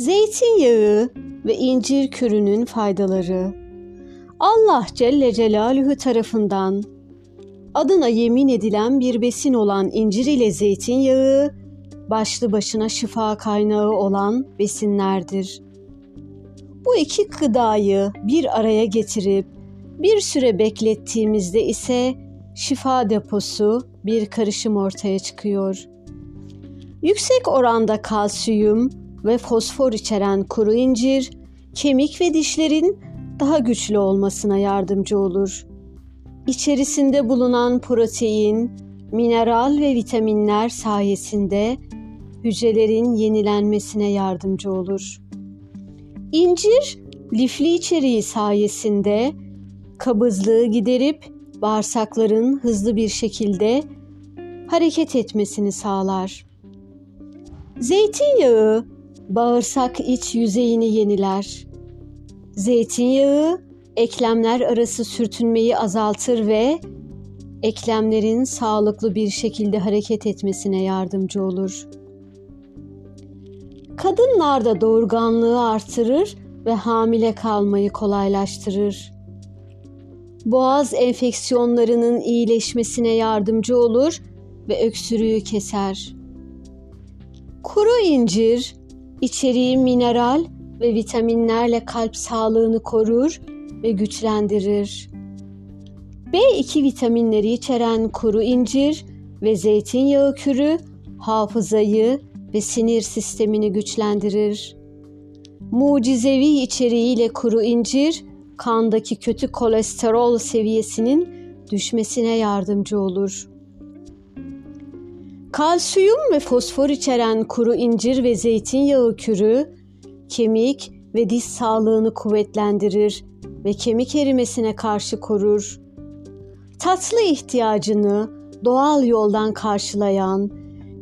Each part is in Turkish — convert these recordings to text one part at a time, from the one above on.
Zeytinyağı ve incir kürünün faydaları. Allah Celle Celaluhu tarafından adına yemin edilen bir besin olan incir ile zeytinyağı başlı başına şifa kaynağı olan besinlerdir. Bu iki gıdayı bir araya getirip bir süre beklettiğimizde ise şifa deposu bir karışım ortaya çıkıyor. Yüksek oranda kalsiyum ve fosfor içeren kuru incir, kemik ve dişlerin daha güçlü olmasına yardımcı olur. İçerisinde bulunan protein, mineral ve vitaminler sayesinde hücrelerin yenilenmesine yardımcı olur. İncir, lifli içeriği sayesinde kabızlığı giderip bağırsakların hızlı bir şekilde hareket etmesini sağlar. Zeytinyağı bağırsak iç yüzeyini yeniler. Zeytinyağı eklemler arası sürtünmeyi azaltır ve eklemlerin sağlıklı bir şekilde hareket etmesine yardımcı olur. Kadınlarda doğurganlığı artırır ve hamile kalmayı kolaylaştırır. Boğaz enfeksiyonlarının iyileşmesine yardımcı olur ve öksürüğü keser. Kuru incir içeriği mineral ve vitaminlerle kalp sağlığını korur ve güçlendirir. B2 vitaminleri içeren kuru incir ve zeytinyağı kürü hafızayı ve sinir sistemini güçlendirir. Mucizevi içeriğiyle kuru incir kandaki kötü kolesterol seviyesinin düşmesine yardımcı olur. Kalsiyum ve fosfor içeren kuru incir ve zeytinyağı kürü kemik ve diş sağlığını kuvvetlendirir ve kemik erimesine karşı korur. Tatlı ihtiyacını doğal yoldan karşılayan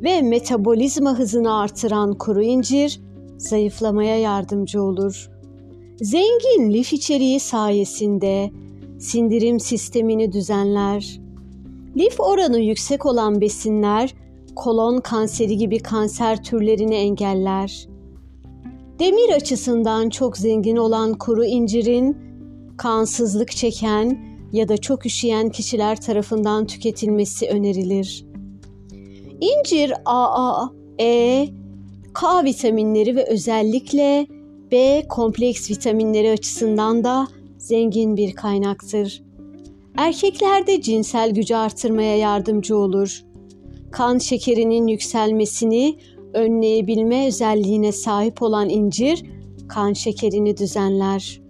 ve metabolizma hızını artıran kuru incir zayıflamaya yardımcı olur. Zengin lif içeriği sayesinde sindirim sistemini düzenler. Lif oranı yüksek olan besinler kolon kanseri gibi kanser türlerini engeller. Demir açısından çok zengin olan kuru incirin kansızlık çeken ya da çok üşüyen kişiler tarafından tüketilmesi önerilir. İncir AA, E, K vitaminleri ve özellikle B kompleks vitaminleri açısından da zengin bir kaynaktır. Erkeklerde cinsel gücü artırmaya yardımcı olur. Kan şekerinin yükselmesini önleyebilme özelliğine sahip olan incir kan şekerini düzenler.